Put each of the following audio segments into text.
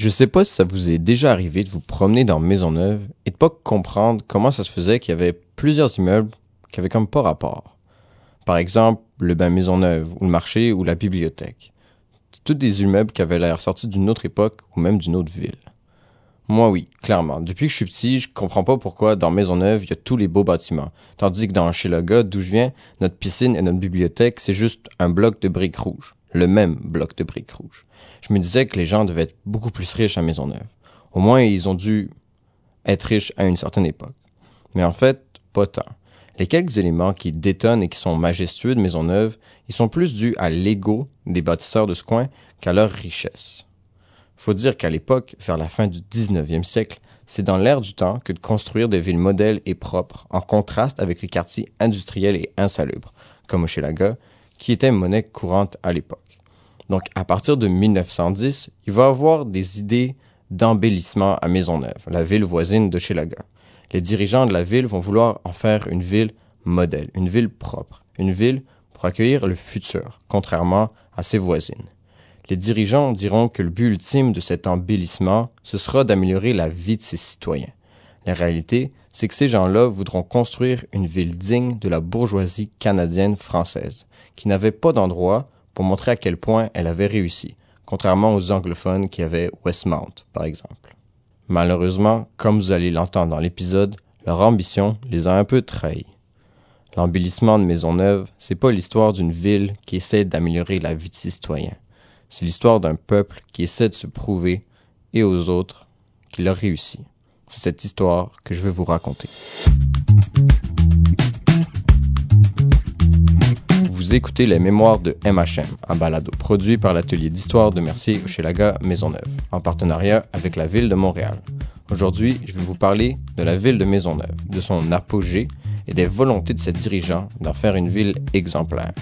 Je sais pas si ça vous est déjà arrivé de vous promener dans Maisonneuve et de pas comprendre comment ça se faisait qu'il y avait plusieurs immeubles qui avaient comme pas rapport. Par exemple, le bain Maisonneuve, ou le marché, ou la bibliothèque. C'est tous des immeubles qui avaient l'air sortis d'une autre époque ou même d'une autre ville. Moi oui, clairement. Depuis que je suis petit, je comprends pas pourquoi dans Maisonneuve, il y a tous les beaux bâtiments. Tandis que dans chez d'où je viens, notre piscine et notre bibliothèque, c'est juste un bloc de briques rouges. Le même bloc de briques rouges. Je me disais que les gens devaient être beaucoup plus riches à Maisonneuve. Au moins, ils ont dû être riches à une certaine époque. Mais en fait, pas tant. Les quelques éléments qui détonnent et qui sont majestueux de Maisonneuve, ils sont plus dus à l'ego des bâtisseurs de ce coin qu'à leur richesse. Faut dire qu'à l'époque, vers la fin du 19e siècle, c'est dans l'air du temps que de construire des villes modèles et propres, en contraste avec les quartiers industriels et insalubres, comme Hochelaga, qui étaient monnaie courante à l'époque. Donc, à partir de 1910, il va avoir des idées d'embellissement à Maisonneuve, la ville voisine de Hochelaga. Les dirigeants de la ville vont vouloir en faire une ville modèle, une ville propre, une ville pour accueillir le futur, contrairement à ses voisines les dirigeants diront que le but ultime de cet embellissement, ce sera d'améliorer la vie de ses citoyens. La réalité, c'est que ces gens-là voudront construire une ville digne de la bourgeoisie canadienne française, qui n'avait pas d'endroit pour montrer à quel point elle avait réussi, contrairement aux anglophones qui avaient Westmount, par exemple. Malheureusement, comme vous allez l'entendre dans l'épisode, leur ambition les a un peu trahis. L'embellissement de Maisonneuve, c'est pas l'histoire d'une ville qui essaie d'améliorer la vie de ses citoyens. C'est l'histoire d'un peuple qui essaie de se prouver, et aux autres, qu'il a réussi. C'est cette histoire que je veux vous raconter. Vous écoutez les mémoires de MHM, un balado produit par l'atelier d'histoire de Mercier Hochelaga Maisonneuve, en partenariat avec la ville de Montréal. Aujourd'hui, je vais vous parler de la ville de Maisonneuve, de son apogée et des volontés de ses dirigeants d'en faire une ville exemplaire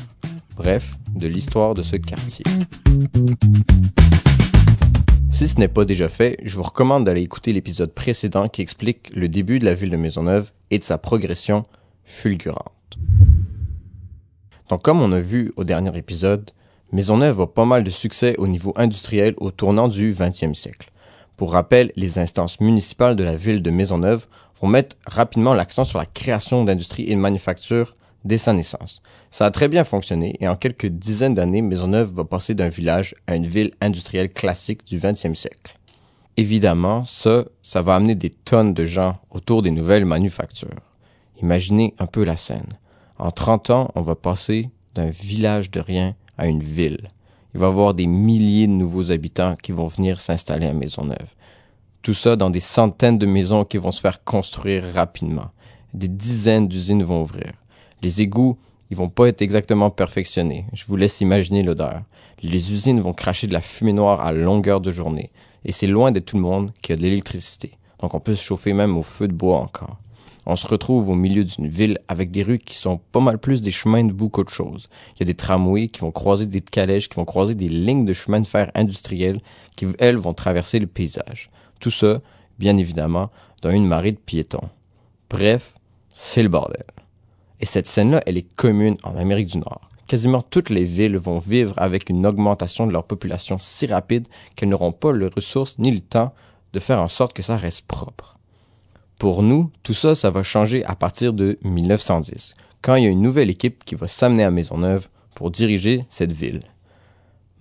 bref, de l'histoire de ce quartier. Si ce n'est pas déjà fait, je vous recommande d'aller écouter l'épisode précédent qui explique le début de la ville de Maisonneuve et de sa progression fulgurante. Donc comme on a vu au dernier épisode, Maisonneuve a pas mal de succès au niveau industriel au tournant du 20e siècle. Pour rappel, les instances municipales de la ville de Maisonneuve vont mettre rapidement l'accent sur la création d'industries et de manufactures dès sa naissance. Ça a très bien fonctionné et en quelques dizaines d'années, Maisonneuve va passer d'un village à une ville industrielle classique du 20e siècle. Évidemment, ça, ça va amener des tonnes de gens autour des nouvelles manufactures. Imaginez un peu la scène. En 30 ans, on va passer d'un village de rien à une ville. Il va y avoir des milliers de nouveaux habitants qui vont venir s'installer à Maisonneuve. Tout ça dans des centaines de maisons qui vont se faire construire rapidement. Des dizaines d'usines vont ouvrir. Les égouts, ils vont pas être exactement perfectionnés. Je vous laisse imaginer l'odeur. Les usines vont cracher de la fumée noire à longueur de journée. Et c'est loin de tout le monde qui a de l'électricité. Donc on peut se chauffer même au feu de bois encore. On se retrouve au milieu d'une ville avec des rues qui sont pas mal plus des chemins de boue qu'autre chose. Il y a des tramways qui vont croiser des calèches, qui vont croiser des lignes de chemin de fer industriels qui, elles, vont traverser le paysage. Tout ça, bien évidemment, dans une marée de piétons. Bref, c'est le bordel. Et cette scène-là, elle est commune en Amérique du Nord. Quasiment toutes les villes vont vivre avec une augmentation de leur population si rapide qu'elles n'auront pas les ressources ni le temps de faire en sorte que ça reste propre. Pour nous, tout ça, ça va changer à partir de 1910, quand il y a une nouvelle équipe qui va s'amener à Maisonneuve pour diriger cette ville.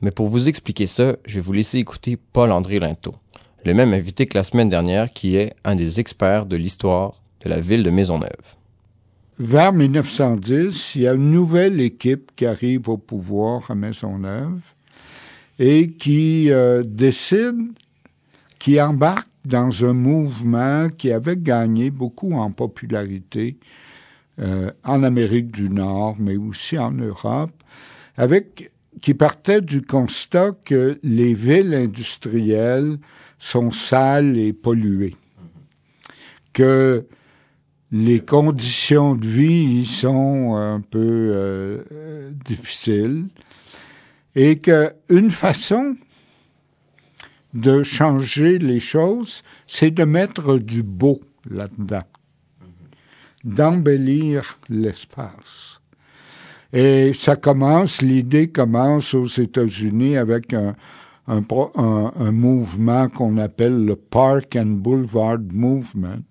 Mais pour vous expliquer ça, je vais vous laisser écouter Paul-André Linteau, le même invité que la semaine dernière qui est un des experts de l'histoire de la ville de Maisonneuve vers 1910, il y a une nouvelle équipe qui arrive au pouvoir à Maisonneuve et qui euh, décide, qui embarque dans un mouvement qui avait gagné beaucoup en popularité euh, en Amérique du Nord, mais aussi en Europe, avec qui partait du constat que les villes industrielles sont sales et polluées, que les conditions de vie sont un peu euh, difficiles et qu'une façon de changer les choses, c'est de mettre du beau là-dedans, d'embellir l'espace. Et ça commence, l'idée commence aux États-Unis avec un, un, mouvement qu'on appelle le Park and Boulevard Movement.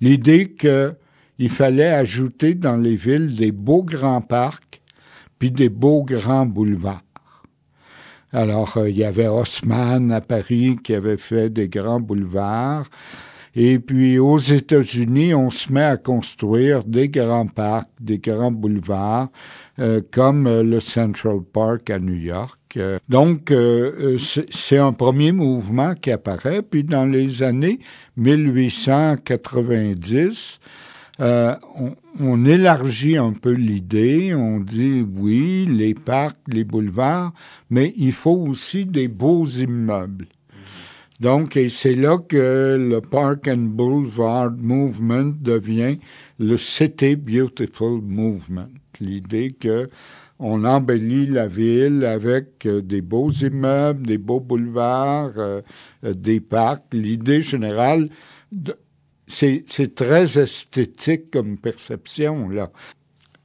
L'idée qu'il fallait ajouter dans les villes des beaux grands parcs puis des beaux grands boulevards. Alors, euh, il y avait Haussmann à Paris qui avait fait des grands boulevards. Et puis aux États-Unis, on se met à construire des grands parcs, des grands boulevards, euh, comme euh, le Central Park à New York. donc, c'est un premier mouvement qui apparaît. Puis dans les années 1890, euh, on, élargit un peu l'idée, on dit oui, les parcs, les boulevards, mais il faut aussi des beaux immeubles. Donc, et c'est là que le Park and Boulevard Movement devient le City Beautiful Movement. L'idée que on embellit la ville avec euh, des beaux immeubles, des beaux boulevards, euh, des parcs. L'idée générale c'est très esthétique comme perception, là.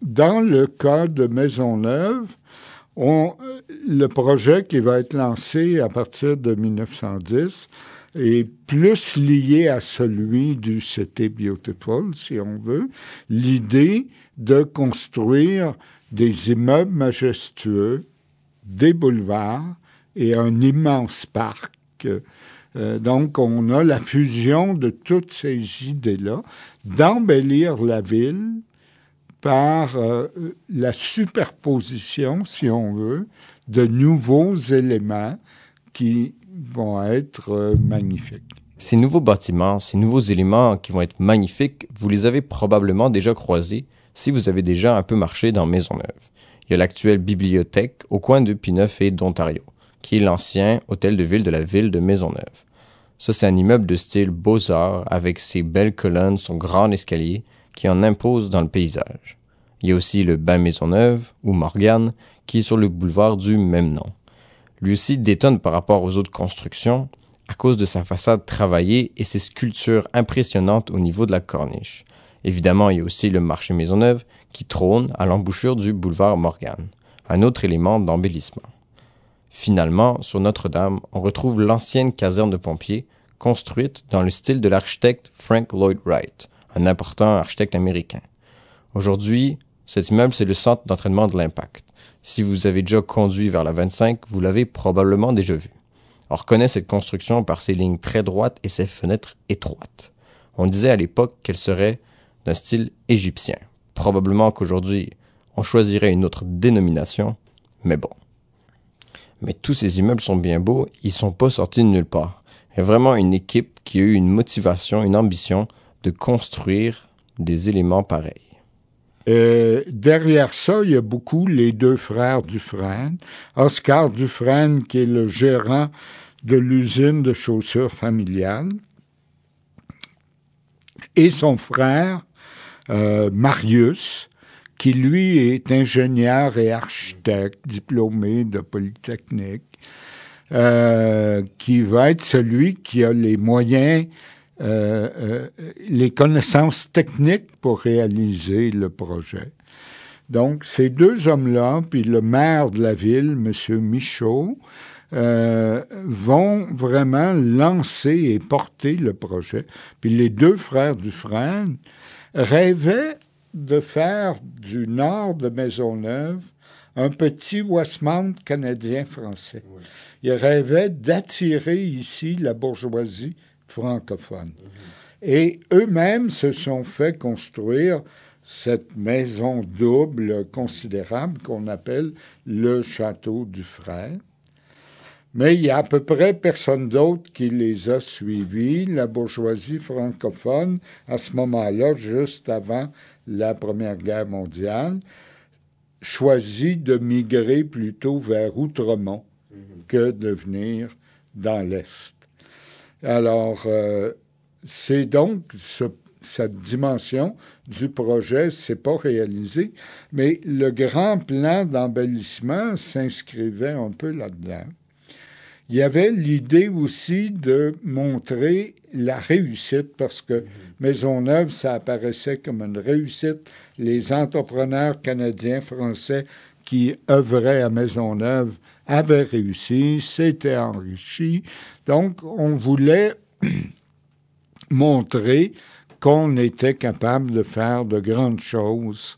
Dans le cas de Maisonneuve, on, le projet qui va être lancé à partir de 1910 est plus lié à celui du City Beautiful, si on veut. L'idée de construire des immeubles majestueux, des boulevards et un immense parc euh, donc, on a la fusion de toutes ces idées-là, d'embellir la ville par euh, la superposition, si on veut, de nouveaux éléments qui vont être euh, magnifiques. Ces nouveaux bâtiments, ces nouveaux éléments qui vont être magnifiques, vous les avez probablement déjà croisés si vous avez déjà un peu marché dans Maisonneuve. Il y a l'actuelle bibliothèque au coin de Pineuf et d'Ontario qui est l'ancien hôtel de ville de la ville de Maisonneuve. Ça, c'est un immeuble de style beaux-arts avec ses belles colonnes, son grand escalier qui en impose dans le paysage. Il y a aussi le Bain Maisonneuve, ou Morgane, qui est sur le boulevard du même nom. Lui aussi détonne par rapport aux autres constructions à cause de sa façade travaillée et ses sculptures impressionnantes au niveau de la corniche. Évidemment, il y a aussi le marché Maisonneuve qui trône à l'embouchure du boulevard Morgane, un autre élément d'embellissement. Finalement, sur Notre-Dame, on retrouve l'ancienne caserne de pompiers, construite dans le style de l'architecte Frank Lloyd Wright, un important architecte américain. Aujourd'hui, cet immeuble, c'est le centre d'entraînement de l'impact. Si vous avez déjà conduit vers la 25, vous l'avez probablement déjà vu. On reconnaît cette construction par ses lignes très droites et ses fenêtres étroites. On disait à l'époque qu'elle serait d'un style égyptien. Probablement qu'aujourd'hui, on choisirait une autre dénomination, mais bon. Mais tous ces immeubles sont bien beaux, ils sont pas sortis de nulle part. Il y a vraiment une équipe qui a eu une motivation, une ambition de construire des éléments pareils. Euh, derrière ça, il y a beaucoup les deux frères Dufresne. Oscar Dufresne, qui est le gérant de l'usine de chaussures familiales, et son frère, euh, Marius, qui lui est ingénieur et architecte, diplômé de Polytechnique, euh, qui va être celui qui a les moyens, euh, les connaissances techniques pour réaliser le projet. Donc, ces deux hommes-là, puis le maire de la ville, M. Michaud, vont vraiment lancer et porter le projet. Puis les deux frères Dufresne rêvaient de faire du nord de Maisonneuve un petit Westmount canadien-français. Il rêvait d'attirer ici la bourgeoisie francophone. Mhm. Et eux-mêmes se sont fait construire cette maison double considérable qu'on appelle le château du frère. Mais il y a à peu près personne d'autre qui les a suivis. La bourgeoisie francophone, à ce moment-là, juste avant la Première Guerre mondiale, choisit de migrer plutôt vers Outremont mhm. que de venir dans l'Est. Alors, euh, c'est donc cette dimension du projet, c'est pas réalisé, mais le grand plan d'embellissement s'inscrivait un peu là-dedans. Il y avait l'idée aussi de montrer la réussite parce que mhm. Maisonneuve, ça apparaissait comme une réussite. Les entrepreneurs canadiens, français qui œuvraient à Maisonneuve avait réussi, s'était enrichi. Donc, on voulait montrer qu'on était capable de faire de grandes choses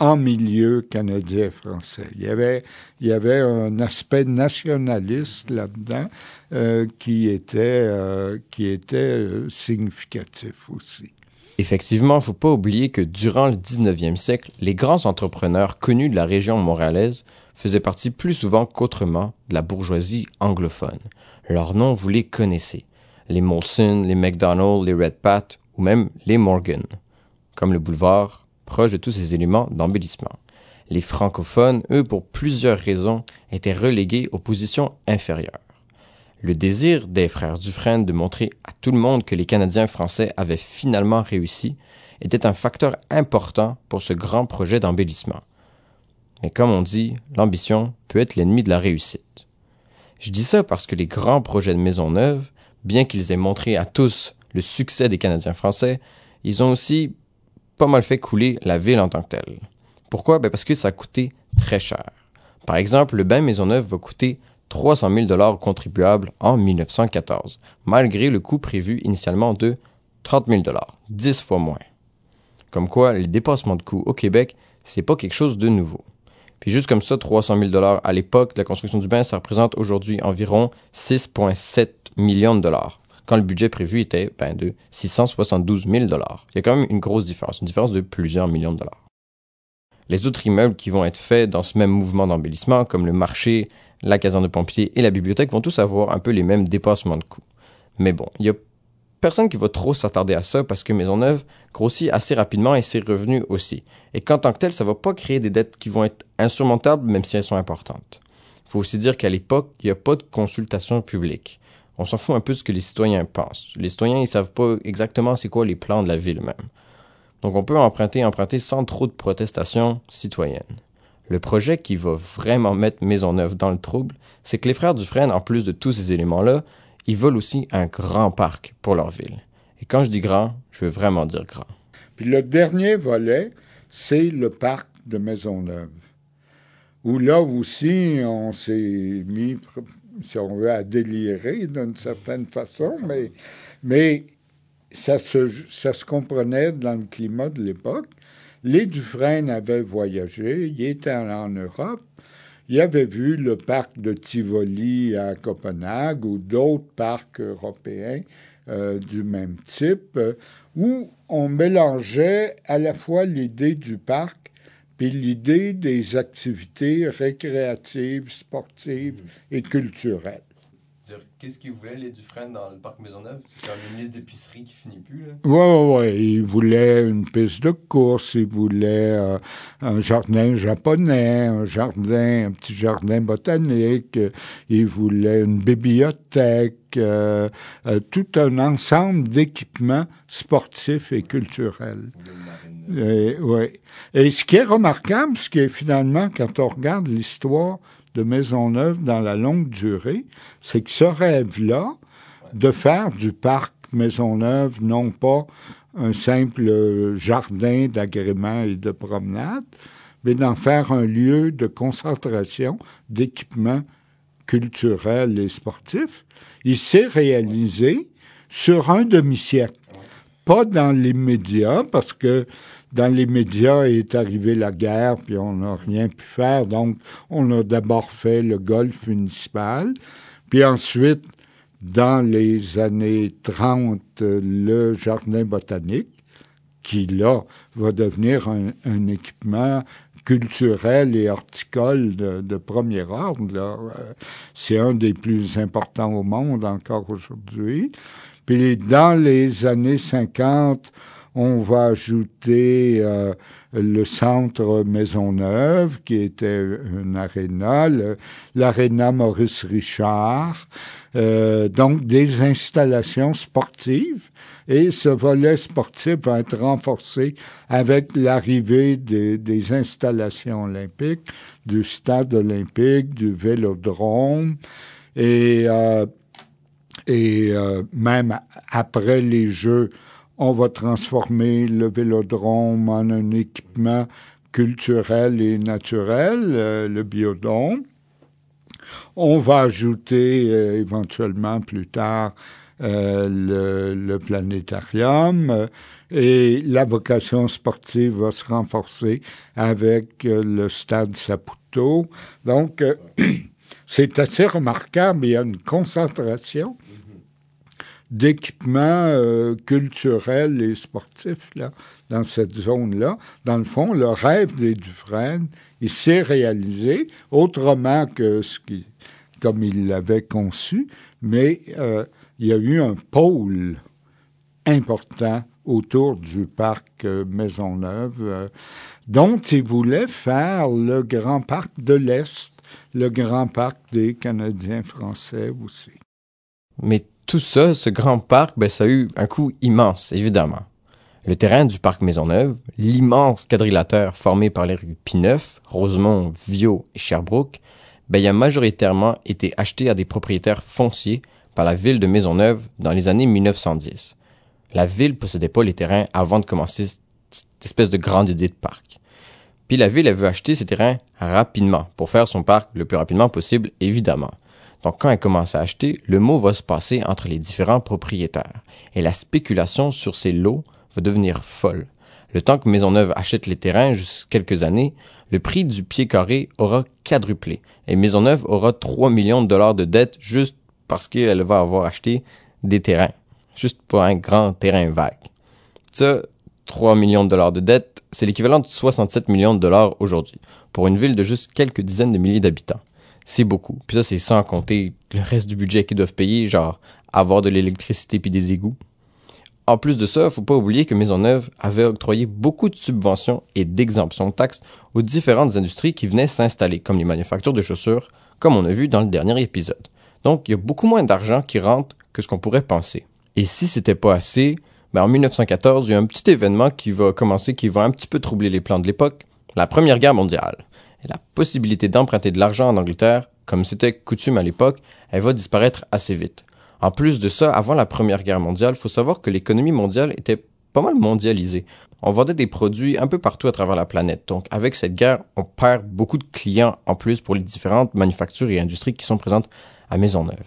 en milieu canadien-français. Il y avait, il y avait un aspect nationaliste là-dedans euh, qui était, euh, euh, significatif aussi. Effectivement, il faut pas oublier que durant le 19e siècle, les grands entrepreneurs connus de la région montréalaise faisaient partie plus souvent qu'autrement de la bourgeoisie anglophone. Leurs noms, vous les connaissez. Les Molson, les McDonald, les Redpath ou même les Morgan. Comme le boulevard, proche de tous ces éléments d'embellissement. Les francophones, eux, pour plusieurs raisons, étaient relégués aux positions inférieures. Le désir des frères Dufresne de montrer à tout le monde que les Canadiens français avaient finalement réussi était un facteur important pour ce grand projet d'embellissement. Mais comme on dit, l'ambition peut être l'ennemi de la réussite. Je dis ça parce que les grands projets de Maisonneuve, bien qu'ils aient montré à tous le succès des Canadiens français, ils ont aussi pas mal fait couler la ville en tant que telle. Pourquoi? Ben parce que ça a coûté très cher. Par exemple, le bain Maisonneuve va coûter 300 000 dollars aux contribuables en 1914, malgré le coût prévu initialement de 30 000 dollars, 10 fois moins. Comme quoi, les dépassements de coûts au Québec, c'est pas quelque chose de nouveau. Puis juste comme ça, 300 000 dollars à l'époque de la construction du bain, ça représente aujourd'hui environ 6,7 millions de dollars, quand le budget prévu était ben, de 672 000 dollars. Il y a quand même une grosse différence, une différence de plusieurs millions de dollars. Les autres immeubles qui vont être faits dans ce même mouvement d'embellissement, comme le marché, la caserne de pompiers et la bibliothèque vont tous avoir un peu les mêmes dépassements de coûts. Mais bon, il y a personne qui va trop s'attarder à ça parce que Maisonneuve grossit assez rapidement et ses revenus aussi. Et qu'en tant que tel, ça va pas créer des dettes qui vont être insurmontables même si elles sont importantes. Il faut aussi dire qu'à l'époque, il n'y a pas de consultation publique. On s'en fout un peu ce que les citoyens pensent. Les citoyens, ils savent pas exactement c'est quoi les plans de la ville même. Donc on peut emprunter, emprunter sans trop de protestations citoyennes. Le projet qui va vraiment mettre Maisonneuve dans le trouble, c'est que les frères Dufresne, en plus de tous ces éléments-là, ils veulent aussi un grand parc pour leur ville. Et quand je dis grand, je veux vraiment dire grand. Puis le dernier volet, c'est le parc de Maisonneuve, où là aussi, on s'est mis, si on veut, à délirer d'une certaine façon, mais, mais ça, se, ça se comprenait dans le climat de l'époque. Les Dufresne avaient voyagé, ils étaient en Europe, ils avaient vu le parc de Tivoli à Copenhague ou d'autres parcs européens euh, du même type, euh, où on mélangeait à la fois l'idée du parc puis l'idée des activités récréatives, sportives et culturelles qu'est-ce qu'ils voulaient, les Dufresne, dans le parc Maisonneuve? C'est comme une liste d'épiceries qui finit plus, là. Oui, oui, oui. Ils voulaient une piste de course, ils voulaient euh, un jardin japonais, un jardin, un petit jardin botanique, ils voulaient une bibliothèque, euh, euh, tout un ensemble d'équipements sportifs et culturels. Et, oui. Et ce qui est remarquable, ce qui est finalement, quand on regarde l'histoire de Maisonneuve dans la longue durée, c'est que ce rêve-là, de faire du parc Maisonneuve, non pas un simple jardin d'agrément et de promenade, mais d'en faire un lieu de concentration d'équipements culturels et sportifs, il s'est réalisé sur un demi-siècle. Pas dans l'immédiat, parce que dans les médias est arrivée la guerre, puis on n'a rien pu faire. Donc, on a d'abord fait le golf municipal, puis ensuite, dans les années 30, le jardin botanique, qui là va devenir un, équipement culturel et horticole de, premier ordre. C'est un des plus importants au monde encore aujourd'hui. Puis dans les années 50, on va ajouter euh, le centre Maisonneuve, qui était un aréna, l'aréna Maurice Richard, euh, donc des installations sportives. Et ce volet sportif va être renforcé avec l'arrivée des, installations olympiques, du stade olympique, du vélodrome, et, euh, et même après les Jeux on va transformer le vélodrome en un équipement culturel et naturel, euh, le biodôme. On va ajouter euh, éventuellement plus tard euh, le, planétarium euh, et la vocation sportive va se renforcer avec euh, le stade Saputo. Donc, c'est assez remarquable. Il y a une concentration d'équipements culturels et sportifs là, dans cette zone-là. Dans le fond, le rêve des Dufresne, il s'est réalisé autrement que ce qui, comme il l'avait conçu, mais euh, il y a eu un pôle important autour du parc euh, Maisonneuve, euh, dont il voulait faire le grand parc de l'Est, le grand parc des Canadiens français aussi. Mais tout ça, ce grand parc, ben, ça a eu un coût immense, évidemment. Le terrain du parc Maisonneuve, l'immense quadrilatère formé par les rues Pineuf, Rosemont, Viau et Sherbrooke, ben, il a majoritairement été acheté à des propriétaires fonciers par la ville de Maisonneuve dans les années 1910. La ville possédait pas les terrains avant de commencer cette espèce de grande idée de parc. Puis la ville, elle veut acheter ces terrains rapidement pour faire son parc le plus rapidement possible, évidemment. Donc quand elle commence à acheter, le mot va se passer entre les différents propriétaires et la spéculation sur ces lots va devenir folle. Le temps que Maisonneuve achète les terrains, juste quelques années, le prix du pied carré aura quadruplé et Maisonneuve aura 3 millions de dollars de dettes juste parce qu'elle va avoir acheté des terrains, juste pour un grand terrain vague. Ça, 3 millions de dollars de dettes, c'est l'équivalent de 67 millions de dollars aujourd'hui, pour une ville de juste quelques dizaines de milliers d'habitants. C'est beaucoup. Puis ça, c'est sans compter le reste du budget qu'ils doivent payer, genre avoir de l'électricité puis des égouts. En plus de ça, faut pas oublier que Maisonneuve avait octroyé beaucoup de subventions et d'exemptions de taxes aux différentes industries qui venaient s'installer, comme les manufactures de chaussures, comme on a vu dans le dernier épisode. Donc, il y a beaucoup moins d'argent qui rentre que ce qu'on pourrait penser. Et si c'était pas assez, ben en 1914, il y a un petit événement qui va commencer, qui va un petit peu troubler les plans de l'époque, la Première Guerre mondiale. La possibilité d'emprunter de l'argent en Angleterre, comme c'était coutume à l'époque, elle va disparaître assez vite. En plus de ça, avant la Première Guerre mondiale, il faut savoir que l'économie mondiale était pas mal mondialisée. On vendait des produits un peu partout à travers la planète. Donc, avec cette guerre, on perd beaucoup de clients en plus pour les différentes manufactures et industries qui sont présentes à Maisonneuve.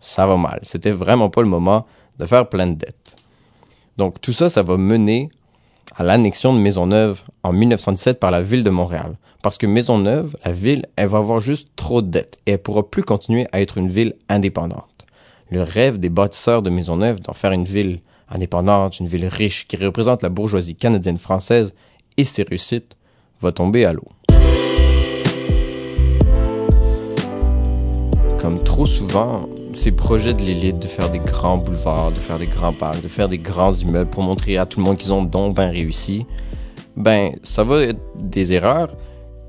Ça va mal. C'était vraiment pas le moment de faire plein de dettes. Donc tout ça, ça va mener à l'annexion de Maisonneuve en 1917 par la ville de Montréal. Parce que Maisonneuve, la ville, elle va avoir juste trop de dettes et elle pourra plus continuer à être une ville indépendante. Le rêve des bâtisseurs de Maisonneuve d'en faire une ville indépendante, une ville riche qui représente la bourgeoisie canadienne française et ses réussites va tomber à l'eau. comme trop souvent, ces projets de l'élite de faire des grands boulevards, de faire des grands parcs, de faire des grands immeubles pour montrer à tout le monde qu'ils ont donc bien réussi, ben, ça va être des erreurs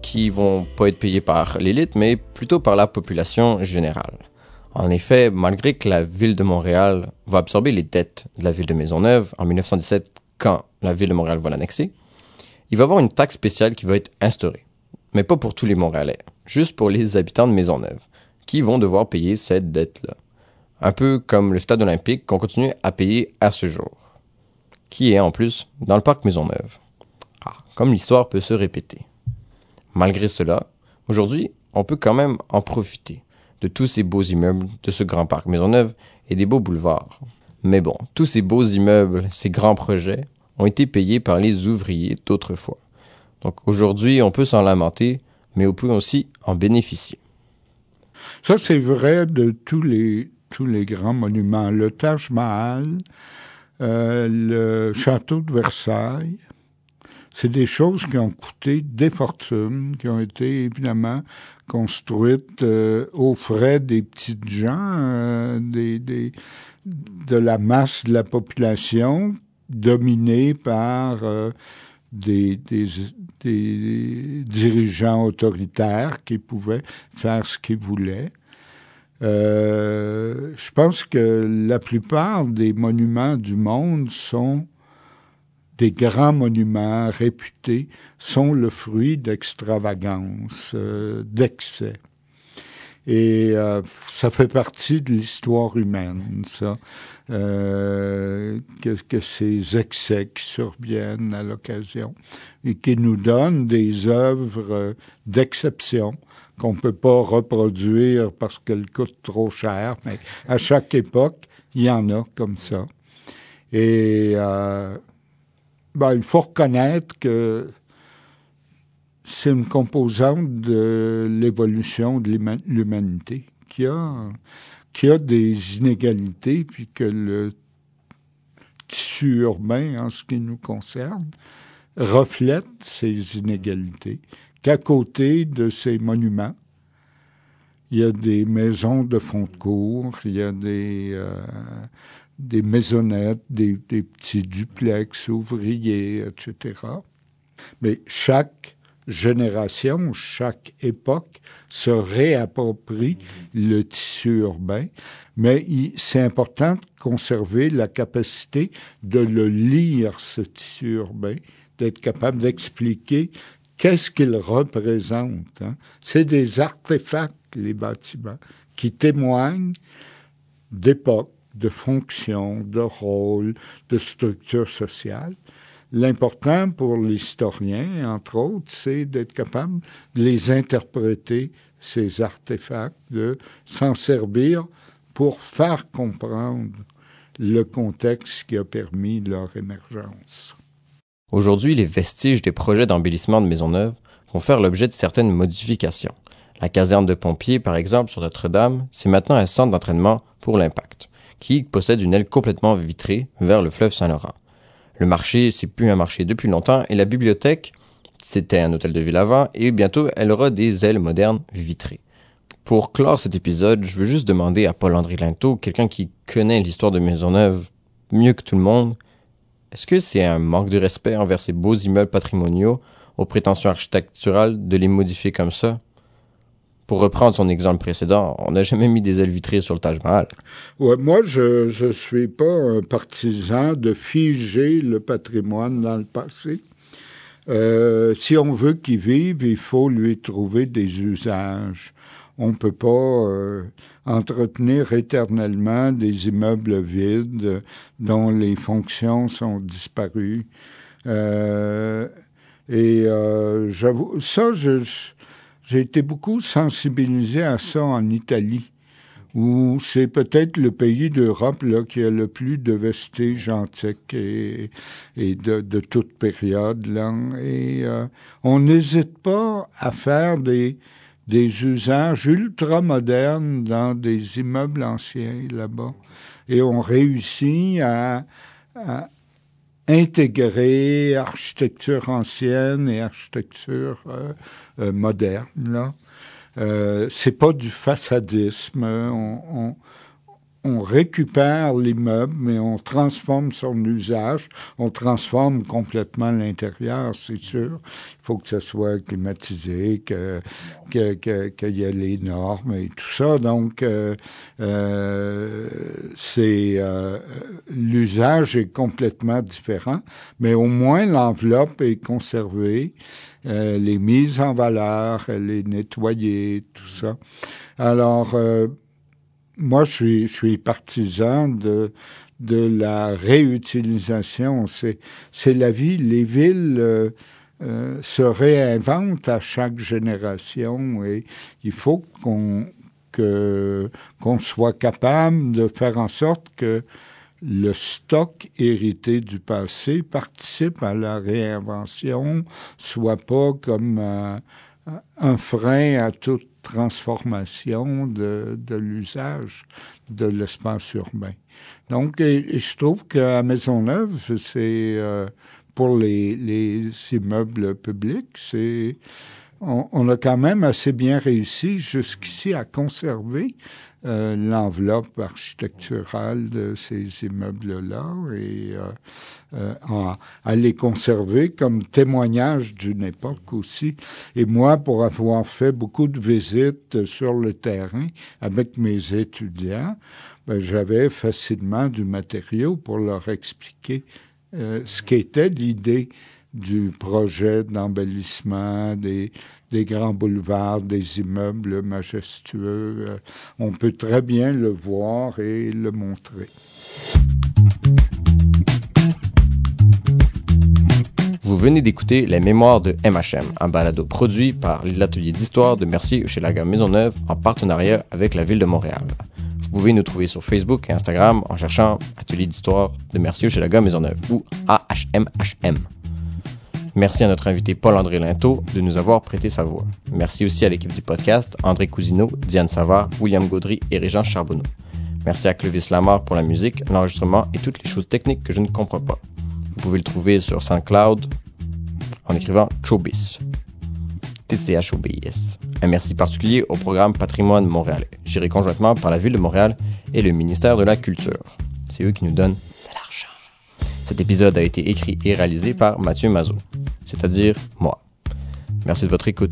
qui vont pas être payées par l'élite, mais plutôt par la population générale. En effet, malgré que la ville de Montréal va absorber les dettes de la ville de Maisonneuve en 1917 quand la ville de Montréal va l'annexer, il va y avoir une taxe spéciale qui va être instaurée. Mais pas pour tous les Montréalais, juste pour les habitants de Maisonneuve qui vont devoir payer cette dette-là. Un peu comme le stade olympique qu'on continue à payer à ce jour, qui est en plus dans le parc Maisonneuve. Ah, comme l'histoire peut se répéter. Malgré cela, aujourd'hui, on peut quand même en profiter de tous ces beaux immeubles de ce grand parc Maisonneuve et des beaux boulevards. Mais bon, tous ces beaux immeubles, ces grands projets, ont été payés par les ouvriers d'autrefois. Donc aujourd'hui, on peut s'en lamenter, mais on peut aussi en bénéficier. Ça, c'est vrai de tous les, tous les grands monuments. Le Taj Mahal, euh, le château de Versailles, c'est des choses qui ont coûté des fortunes, qui ont été évidemment construites euh, aux frais des petites gens, euh, des, des, de la masse de la population, dominée par euh, des, dirigeants autoritaires qui pouvaient faire ce qu'ils voulaient. Euh, je pense que la plupart des monuments du monde sont des grands monuments réputés, sont le fruit d'extravagance, euh, d'excès. Et euh, ça fait partie de l'histoire humaine, ça, euh, que, ces excès qui surviennent à l'occasion et qui nous donnent des œuvres d'exception qu'on peut pas reproduire parce qu'elles coûtent trop cher, mais à chaque époque, il y en a comme ça. Et euh, ben, il faut reconnaître que c'est une composante de l'évolution de l'humanité qui a, qui a des inégalités, puis que le tissu urbain, en ce qui nous concerne, reflète ces inégalités, qu'à côté de ces monuments, il y a des maisons de fond de cour, il y a des, euh, maisonnettes, des, des, petits duplex ouvriers, etc. Mais chaque génération, chaque époque se réapproprie le tissu urbain, mais c'est important de conserver la capacité de le lire, ce tissu urbain, d'être capable d'expliquer qu'est-ce qu'il représente. Hein. C'est des artefacts, les bâtiments, qui témoignent d'époque, de fonction, de rôle, de structure sociale. L'important pour l'historien, entre autres, c'est d'être capable de les interpréter, ces artefacts, de s'en servir pour faire comprendre le contexte qui a permis leur émergence. Aujourd'hui, les vestiges des projets d'embellissement de Maisonneuve vont faire l'objet de certaines modifications. La caserne de pompiers, par exemple, sur Notre-Dame, c'est maintenant un centre d'entraînement pour l'impact, qui possède une aile complètement vitrée vers le fleuve Saint-Laurent. Le marché, c'est plus un marché depuis longtemps, et la bibliothèque, c'était un hôtel de ville avant, et bientôt, elle aura des ailes modernes vitrées. Pour clore cet épisode, je veux juste demander à Paul-André Linteau, quelqu'un qui connaît l'histoire de Maisonneuve mieux que tout le monde, est-ce que c'est un manque de respect envers ces beaux immeubles patrimoniaux aux prétentions architecturales de les modifier comme ça? Pour reprendre son exemple précédent, on n'a jamais mis des ailes vitrées sur le Taj Mahal. Ouais, moi, je ne suis pas un partisan de figer le patrimoine dans le passé. Euh, si on veut qu'il vive, il faut lui trouver des usages. On ne peut pas euh, entretenir éternellement des immeubles vides dont les fonctions sont disparues. Euh, et j'avoue, ça, je j'ai été beaucoup sensibilisé à ça en Italie, où c'est peut-être le pays d'Europe qui a le plus de vestiges antiques et, de, toute période. Là. Et euh, on n'hésite pas à faire des, usages ultra modernes dans des immeubles anciens là-bas. Et on réussit à intégrer architecture ancienne et architecture euh, euh, moderne. Là. Euh, c'est pas du façadisme. On récupère l'immeuble, mais on transforme son usage, on transforme complètement l'intérieur, c'est sûr. Il faut que ce soit climatisé, que qu'il que, y ait les normes et tout ça. Donc, euh, euh, c'est euh, l'usage est complètement différent, mais au moins l'enveloppe est conservée, elle est mise en valeur, elle est nettoyée, tout ça. Alors, moi, je suis, je suis partisan de, de la réutilisation. C'est, la vie. Les villes euh, euh, se réinventent à chaque génération et il faut qu'on, qu'on soit capable de faire en sorte que le stock hérité du passé participe à la réinvention, soit pas comme un frein à toute transformation de, l'usage de l'espace urbain. Donc, je trouve qu'à Maisonneuve, c'est euh, pour les, les, immeubles publics, c'est on, a quand même assez bien réussi jusqu'ici à conserver euh, l'enveloppe architecturale de ces immeubles-là et euh, euh, à les conserver comme témoignage d'une époque aussi. Et moi, pour avoir fait beaucoup de visites sur le terrain avec mes étudiants, ben, j'avais facilement du matériau pour leur expliquer ce qu'était l'idée du projet d'embellissement des, grands boulevards, des immeubles majestueux. Euh, on peut très bien le voir et le montrer. Vous venez d'écouter Les Mémoires de MHM, un balado produit par l'Atelier d'Histoire de Mercier chez la gamme Maisonneuve en partenariat avec la Ville de Montréal. Vous pouvez nous trouver sur Facebook et Instagram en cherchant Atelier d'Histoire de Mercier chez la gamme Maisonneuve ou AHMHM. Merci à notre invité Paul-André Linteau de nous avoir prêté sa voix. Merci aussi à l'équipe du podcast, André Cousineau, Diane Savard, William Gaudry et Régent Charbonneau. Merci à Clovis Lamar pour la musique, l'enregistrement et toutes les choses techniques que je ne comprends pas. Vous pouvez le trouver sur SoundCloud en écrivant Chobis. T-C-H-O-B-I-S. Un merci particulier au programme Patrimoine montréalais, géré conjointement par la Ville de Montréal et le ministère de la Culture. C'est eux qui nous donnent de l'argent. Cet épisode a été écrit et réalisé par Mathieu Mazot, c'est-à-dire moi. Merci de votre écoute.